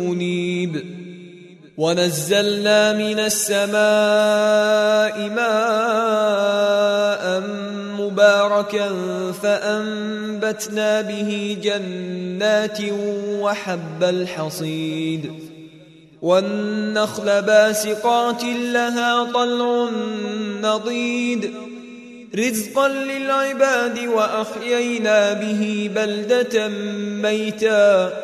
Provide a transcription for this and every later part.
منيب. ونزلنا من السماء ماء مباركا فأنبتنا به جنات وحب الحصيد. والنخل باسقات لها طلع نضيد. رزقا للعباد وأحيينا به بلدة ميتا.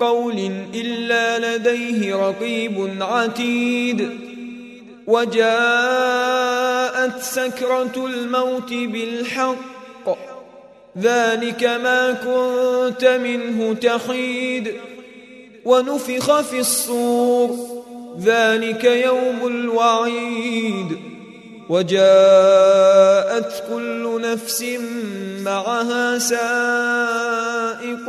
قول إلا لديه رقيب عتيد. وجاءت سكرة الموت بالحق. ذلك ما كنت منه تحيد. ونفخ في الصور. ذلك يوم الوعيد. وجاءت كل نفس معها سائق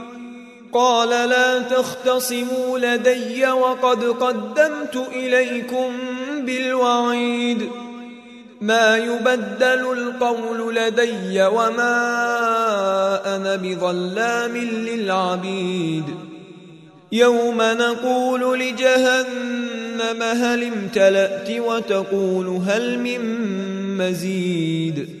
قال لا تختصموا لدي وقد قدمت إليكم بالوعيد. ما يبدل القول لدي وما أنا بظلام للعبيد. يوم نقول لجهنم هل امتلأت وتقول هل من مزيد.